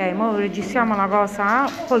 Ok, ora registriamo la cosa eh? col